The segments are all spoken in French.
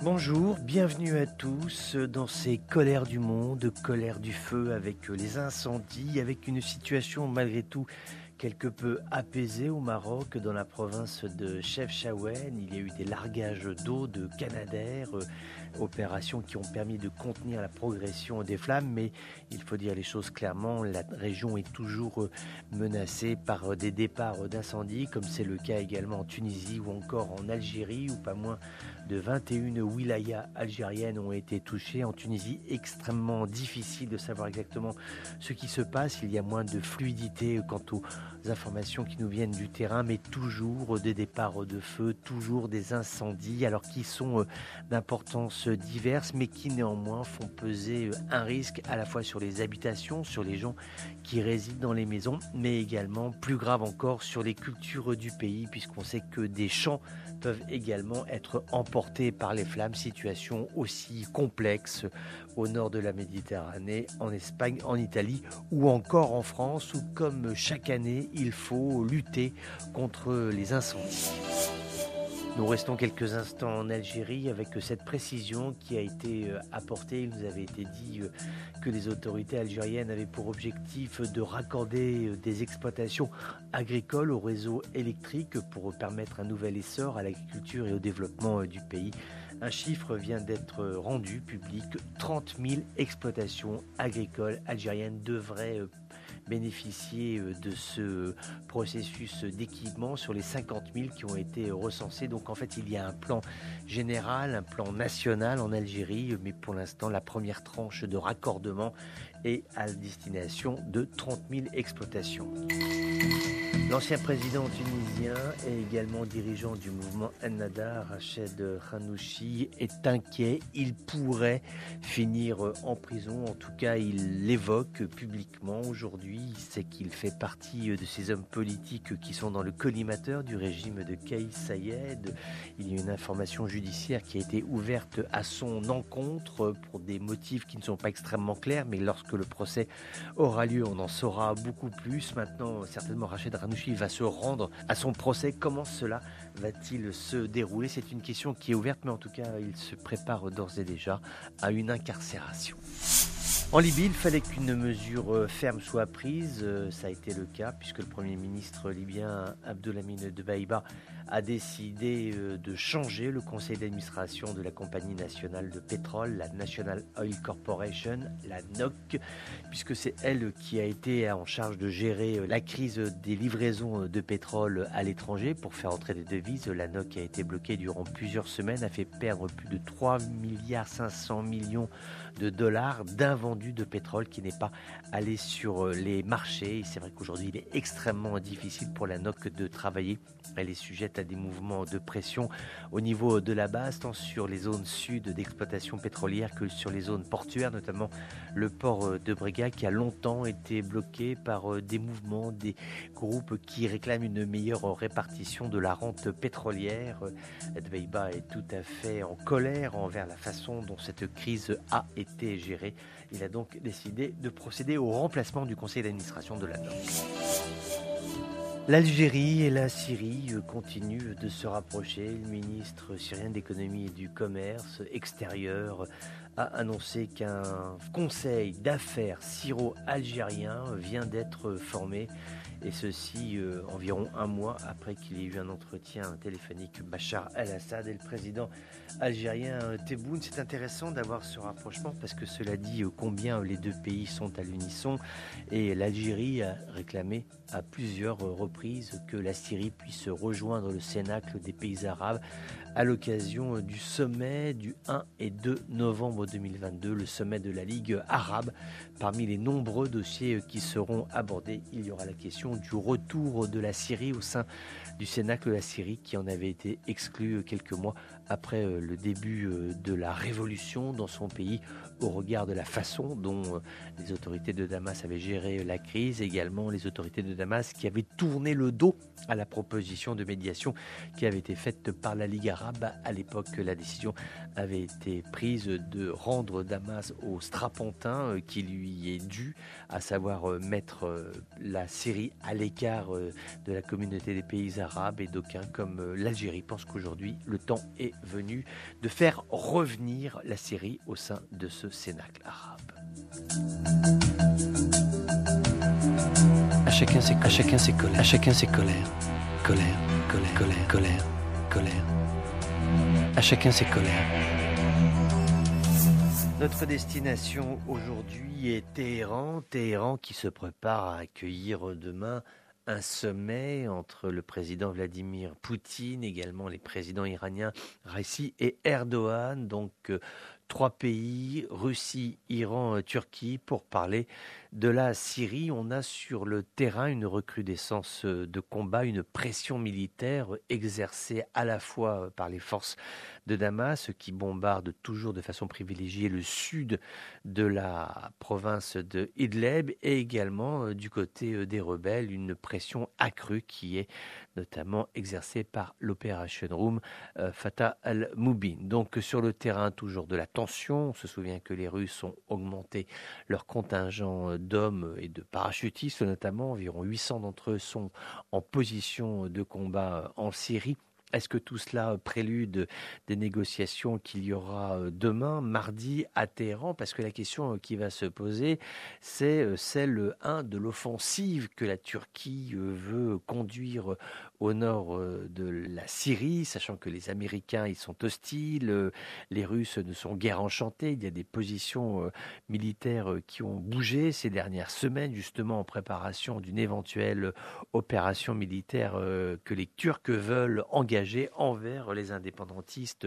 Bonjour, bienvenue à tous dans ces colères du monde, colères du feu avec les incendies, avec une situation malgré tout quelque peu apaisée au Maroc, dans la province de Chefchaouen. Il y a eu des largages d'eau, de canadair, euh, opérations qui ont permis de contenir la progression des flammes, mais il faut dire les choses clairement, la région est toujours euh, menacée par euh, des départs d'incendies, comme c'est le cas également en Tunisie ou encore en Algérie, où pas moins de 21 wilayas algériennes ont été touchées. En Tunisie, extrêmement difficile de savoir exactement ce qui se passe. Il y a moins de fluidité quant aux informations qui nous viennent du terrain, mais toujours des départs de feu, toujours des incendies, alors qui sont euh, d'importance diverses, mais qui néanmoins font peser euh, un risque à la fois sur les habitations, sur les gens qui résident dans les maisons, mais également, plus grave encore, sur les cultures du pays, puisqu'on sait que des champs peuvent également être emportés par les flammes, situation aussi complexe au nord de la Méditerranée, en Espagne, en Italie ou encore en France, où comme chaque année, il faut lutter contre les incendies. Nous restons quelques instants en Algérie avec cette précision qui a été euh, apportée. Il nous avait été dit euh, que les autorités algériennes avaient pour objectif de raccorder euh, des exploitations agricoles au réseau électrique pour permettre un nouvel essor à l'agriculture et au développement du pays. Un chiffre vient d'être rendu public. 30 000 exploitations agricoles algériennes devraient bénéficier euh, de ce processus d'équipement sur les 50 000 qui ont été recensés. Donc en fait, il y a un plan général, un plan national en Algérie, mais pour l'instant, la première tranche de raccordement est à destination de 30 000 exploitations. L'ancien président tunisien et également dirigeant du mouvement Ennahda, Rached Hanouchi, est inquiet. Il pourrait finir en prison. En tout cas, il l'évoque publiquement aujourd'hui. C'est qu'il fait partie de ces hommes politiques qui sont dans le collimateur du régime de Kais Sayed. Il y a une information judiciaire qui a été ouverte à son encontre pour des motifs qui ne sont pas extrêmement clairs, mais lorsque le procès aura lieu, on en saura beaucoup plus. Maintenant, certainement, Rached Hanouchi va se rendre à son procès. Comment cela va-t-il se dérouler? C'est une question qui est ouverte, mais en tout cas, il se prépare d'ores et déjà à une incarcération. En Libye, il fallait qu'une mesure euh, ferme soit prise. Euh, ça a été le cas puisque le Premier ministre libyen Abdelhamid Debaiba a décidé euh, de changer le conseil d'administration de la compagnie nationale de pétrole, la National Oil Corporation, la NOC, puisque c'est elle qui a été en charge de gérer la crise des livraisons de pétrole à l'étranger pour faire entrer des devises. La NOC a été bloquée durant plusieurs semaines, a fait perdre plus de 3 milliards 500 millions de dollars d'invendus de pétrole qui n'est pas allé sur euh, les marchés. C'est vrai qu'aujourd'hui, il est extrêmement difficile pour la NOC de travailler. Elle est sujette à des mouvements de pression au niveau de la base, tant sur les zones sud d'exploitation pétrolière que sur les zones portuaires, notamment le port euh, de Brega qui a longtemps été bloqué par euh, des mouvements, des groupes qui réclament une meilleure répartition de la rente pétrolière. Dveiba est tout à fait en colère envers la façon dont cette crise a été géré. Il a donc décidé de procéder au remplacement du conseil d'administration de la L'Algérie et la Syrie continuent de se rapprocher. Le ministre syrien d'économie et du commerce extérieur a annoncé qu'un conseil d'affaires syro-algérien vient d'être formé et ceci euh, environ un mois après qu'il ait eu un entretien téléphonique Bachar el-Assad et le président algérien euh, Tebboune. C'est intéressant d'avoir ce rapprochement parce que cela dit euh, combien les deux pays sont à l'unisson et l'Algérie a réclamé à plusieurs reprises que la Syrie puisse rejoindre le Cénacle des pays arabes à l'occasion du sommet du 1 et 2 novembre 2022, le sommet de la Ligue arabe. Parmi les nombreux dossiers qui seront abordés, il y aura la question du retour de la Syrie au sein du Cénacle de la Syrie qui en avait été exclu quelques mois après euh, le début euh, de la révolution dans son pays au regard de la façon dont euh, les autorités de Damas avaient géré la crise, également les autorités de Damas qui avaient tourné le dos à la proposition de médiation qui avait été faite par la Ligue arabe. À l'époque, la décision avait été prise de rendre Damas au strapontin qui lui est dû, à savoir mettre la Syrie à l'écart de la communauté des pays arabes et d'aucuns comme l'Algérie pensent qu'aujourd'hui le temps est venu de faire revenir la Syrie au sein de ce cénacle arabe. À chacun ses, à chacun ses colères, à chacun ses colères, colère, colère, colère, colère, colère. À chacun ses colères. Notre destination aujourd'hui est Téhéran, Téhéran qui se prépare à accueillir demain un sommet entre le président Vladimir Poutine, également les présidents iraniens Raisi et Erdogan, donc euh, trois pays, Russie, Iran, Turquie, pour parler de la Syrie. On a sur le terrain une recrudescence de combat, une pression militaire exercée à la fois par les forces de Damas, qui bombardent toujours de façon privilégiée le sud de la province de Idlib, et également euh, du côté euh, des rebelles, une pression accrue qui est notamment exercée par l'Operation Room euh, Fatah al-Moubin. Donc sur le terrain, toujours de la tension. On se souvient que les Russes ont augmenté leur contingent d'hommes et de parachutistes notamment. Environ 800 d'entre eux sont en position de combat en Syrie. Est-ce que tout cela prélude des négociations qu'il y aura euh, demain, mardi, à Téhéran? Parce que la question euh, qui va se poser, c'est euh, celle, de l'offensive que la Turquie veut conduire au nord euh, de la Syrie, sachant que les Américains ils sont hostiles, euh, les Russes ne sont guère enchantés. Il y a des positions euh, militaires qui ont bougé ces dernières semaines, justement en préparation d'une éventuelle opération militaire que les Turcs veulent engager envers les indépendantistes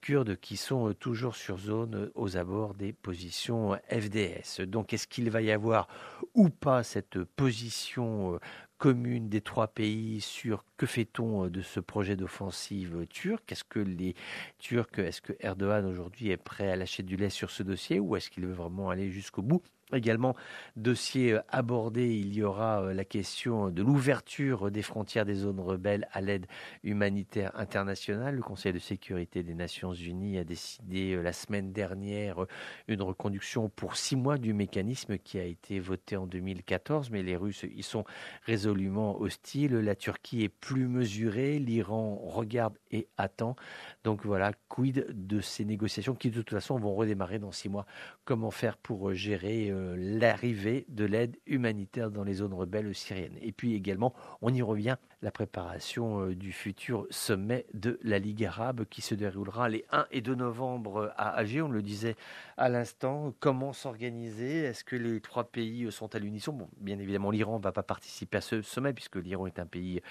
kurdes qui sont toujours sur zone aux abords des positions FDS. Donc est-ce qu'il va y avoir ou pas cette position commune des trois pays sur que fait-on euh, de ce projet d'offensive turc Est-ce que les Turcs, est-ce que Erdogan aujourd'hui est prêt à lâcher du lait sur ce dossier? Ou est-ce qu'il veut vraiment aller jusqu'au bout? Également, dossier euh, abordé, il y aura euh, la question de l'ouverture des frontières des zones rebelles à l'aide humanitaire internationale. Le Conseil de sécurité des Nations Unies a décidé euh, la semaine dernière une reconduction pour six mois du mécanisme qui a été voté en 2014, mais les Russes y sont résolument hostiles. La Turquie est plus mesurée, l'Iran regarde et attend. Donc voilà, quid de ces négociations qui de toute façon vont redémarrer dans six mois. Comment faire pour gérer euh, l'arrivée de l'aide humanitaire dans les zones rebelles syriennes? Et puis également, on y revient, la préparation euh, du futur sommet de la Ligue arabe qui se déroulera les 1 et 2 novembre à Alger. On le disait à l'instant, comment s'organiser? Est-ce que les trois pays sont à l'unisson? Bon, Bien évidemment, l'Iran ne va pas participer à ce sommet puisque l'Iran est un pays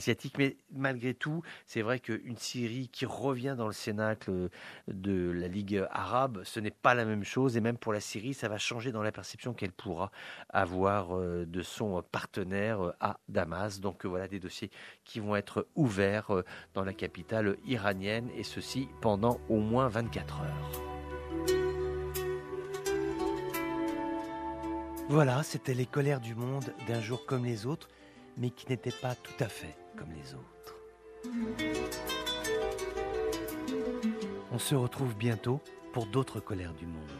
asiatique, mais malgré tout, c'est vrai qu'une Syrie qui revient dans le cénacle de la Ligue arabe, ce n'est pas la même chose et même pour la Syrie, ça va changer dans la perception qu'elle pourra avoir euh, de son partenaire euh, à Damas. Donc voilà des dossiers qui vont être ouverts euh, dans la capitale iranienne et ceci pendant au moins 24 heures. Voilà, c'était les colères du monde d'un jour comme les autres, mais qui n'étaient pas tout à fait comme les autres. On se retrouve bientôt pour d'autres colères du monde.